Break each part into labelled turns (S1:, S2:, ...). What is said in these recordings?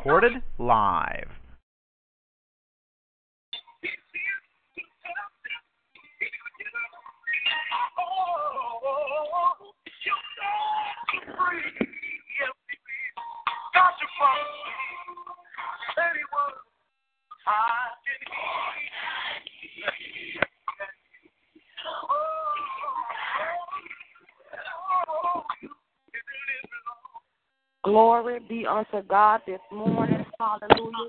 S1: Recorded live.
S2: Glory be unto God this morning. Hallelujah.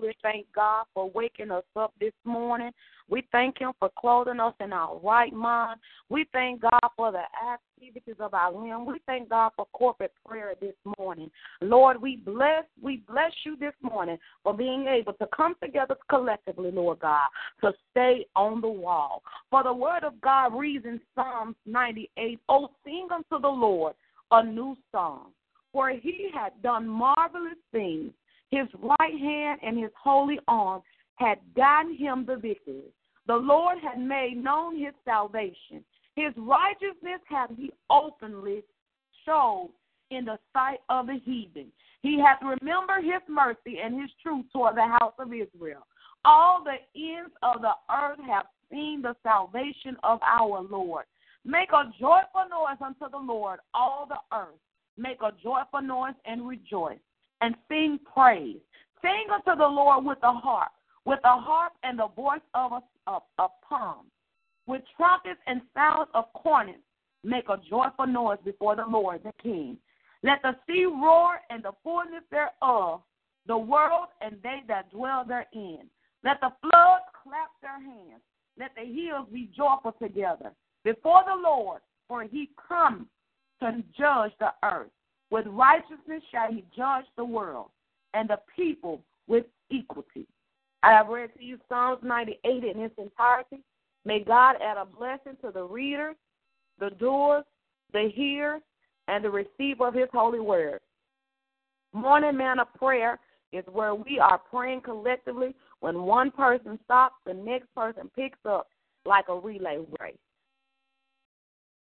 S2: We thank God for waking us up this morning. We thank Him for clothing us in our right mind. We thank God for the activities of our limb. We thank God for corporate prayer this morning. Lord, we bless, we bless you this morning for being able to come together collectively, Lord God, to stay on the wall. For the word of God reads in Psalms 98, Oh, sing unto the Lord a new song for he had done marvelous things. His right hand and his holy arm had gotten him the victory. The Lord had made known his salvation. His righteousness had he openly showed in the sight of the heathen. He hath remembered his mercy and his truth toward the house of Israel. All the ends of the earth have seen the salvation of our Lord. Make a joyful noise unto the Lord, all the earth make a joyful noise and rejoice, and sing praise. Sing unto the Lord with a harp, with a harp and the voice of a, of a palm, with trumpets and sounds of cornets. Make a joyful noise before the Lord the King. Let the sea roar and the fullness thereof, the world and they that dwell therein. Let the floods clap their hands. Let the hills be joyful together before the Lord, for he comes to judge the earth. With righteousness shall he judge the world, and the people with equity. I have read to you Psalms 98 in its entirety. May God add a blessing to the readers, the doers, the hearers, and the receiver of his holy word. Morning Manna prayer is where we are praying collectively. When one person stops, the next person picks up like a relay race.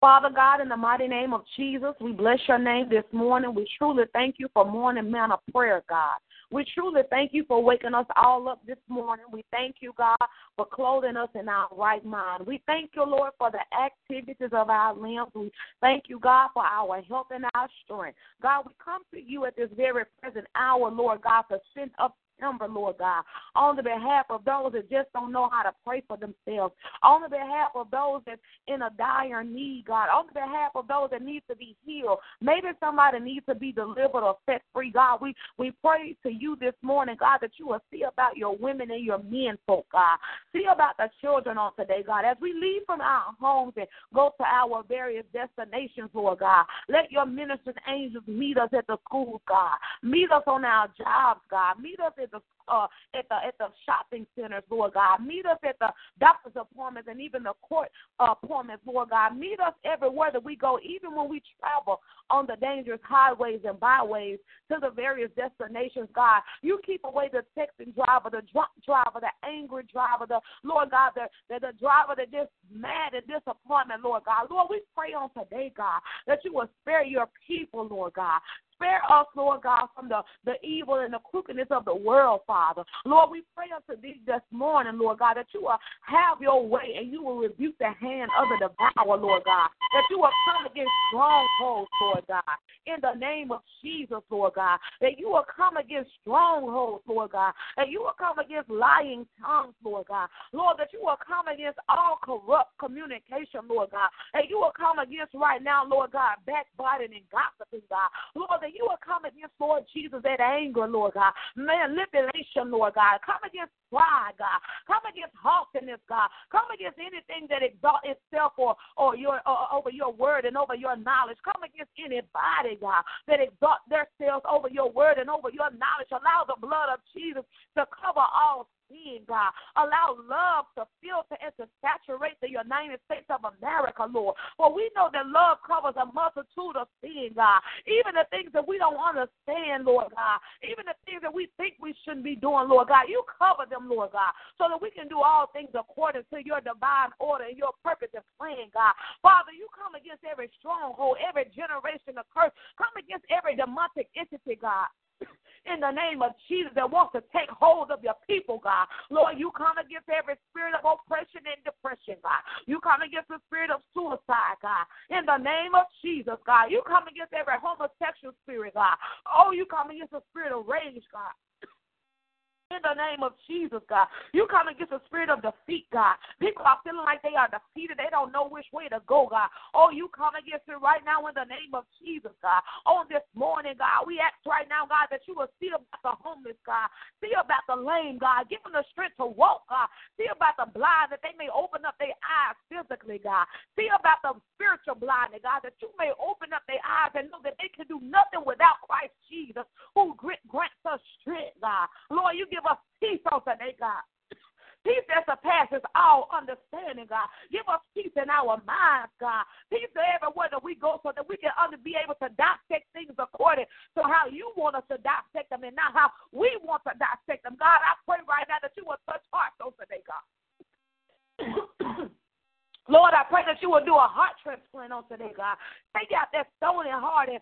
S2: Father God, in the mighty name of Jesus, we bless your name this morning. We truly thank you for morning manna prayer, God. We truly thank you for waking us all up this morning. We thank you, God, for clothing us in our right mind. We thank you, Lord, for the activities of our limbs. We thank you, God, for our health and our strength. God, we come to you at this very present hour, Lord God, to send up number, Lord God, on the behalf of those that just don't know how to pray for themselves, on the behalf of those that's in a dire need, God, on the behalf of those that need to be healed. Maybe somebody needs to be delivered or set free, God. We we pray to you this morning, God, that you will see about your women and your men, folk, God. See about the children on today, God. As we leave from our homes and go to our various destinations, Lord God, let your ministers angels meet us at the schools, God. Meet us on our jobs, God. Meet us the uh, at the at the shopping centers, Lord God. Meet us at the doctor's appointments and even the court appointments, Lord God. Meet us everywhere that we go, even when we travel on the dangerous highways and byways to the various destinations, God. You keep away the texting driver, the drunk driver, the angry driver, the Lord God, the, the, the driver that just mad and disappointment, Lord God. Lord, we pray on today, God, that you will spare your people, Lord God. Spare us, Lord God, from the, the evil and the crookedness of the world, Father. Lord, we pray unto thee this morning, Lord God, that you will have your way and you will rebuke the hand of the devourer, Lord God. That you will come against strongholds, Lord God. In the name of Jesus, Lord God. That you will come against strongholds, Lord God. That you will come against lying tongues, Lord God. Lord, that you will come against all corrupt communication, Lord God. That you will come against right now, Lord God, backbiting and gossiping, God. Lord, that you will come against, Lord Jesus, that anger, Lord God. Manipulation Lord God. Come against pride, God. Come against haughtiness, God. Come against anything that exalts itself or, or your or over your word and over your knowledge. Come against anybody, God, that exalt themselves over your word and over your knowledge. Allow the blood of Jesus to cover all sin, God. Allow love to filter and to saturate the United States of America, Lord. For we know that love covers a multitude of sin, God. Even the things that we don't understand, Lord God. Even the things that we think we shouldn't be doing, Lord God. You cover them, Lord God, so that we can do all things according to your divine order and your purpose and plan, God. Father, you come against every stronghold, every generation of curse. Come against every demonic entity, God in the name of Jesus that wants to take hold of your people, God. Lord, you come against every spirit of oppression and depression, God. You come against the spirit of suicide, God. In the name of Jesus, God. You come against every homosexual spirit, God. Oh, you come against the spirit of rage, God in the name of Jesus, God. You come against the spirit of defeat, God. People are feeling like they are defeated. They don't know which way to go, God. Oh, you come against it right now in the name of Jesus, God. On this morning, God, we ask right now, God, that you will see about the homeless, God. See about the lame, God. Give them the strength to walk, God. See about the blind that they may open up their eyes physically, God. See about the spiritual blindness, God, that you may open up their eyes and know that they can do nothing without Christ Jesus, who strength, God. Lord, you give us peace on today, God. Peace that surpasses all understanding, God. Give us peace in our minds, God. Peace everywhere that we go so that we can be able to dissect things according to how you want us to dissect them and not how we want to dissect them. God, I pray right now that you will touch hearts on today, God. Lord, I pray that you will do a heart transplant on today, God. Take out that stony heart and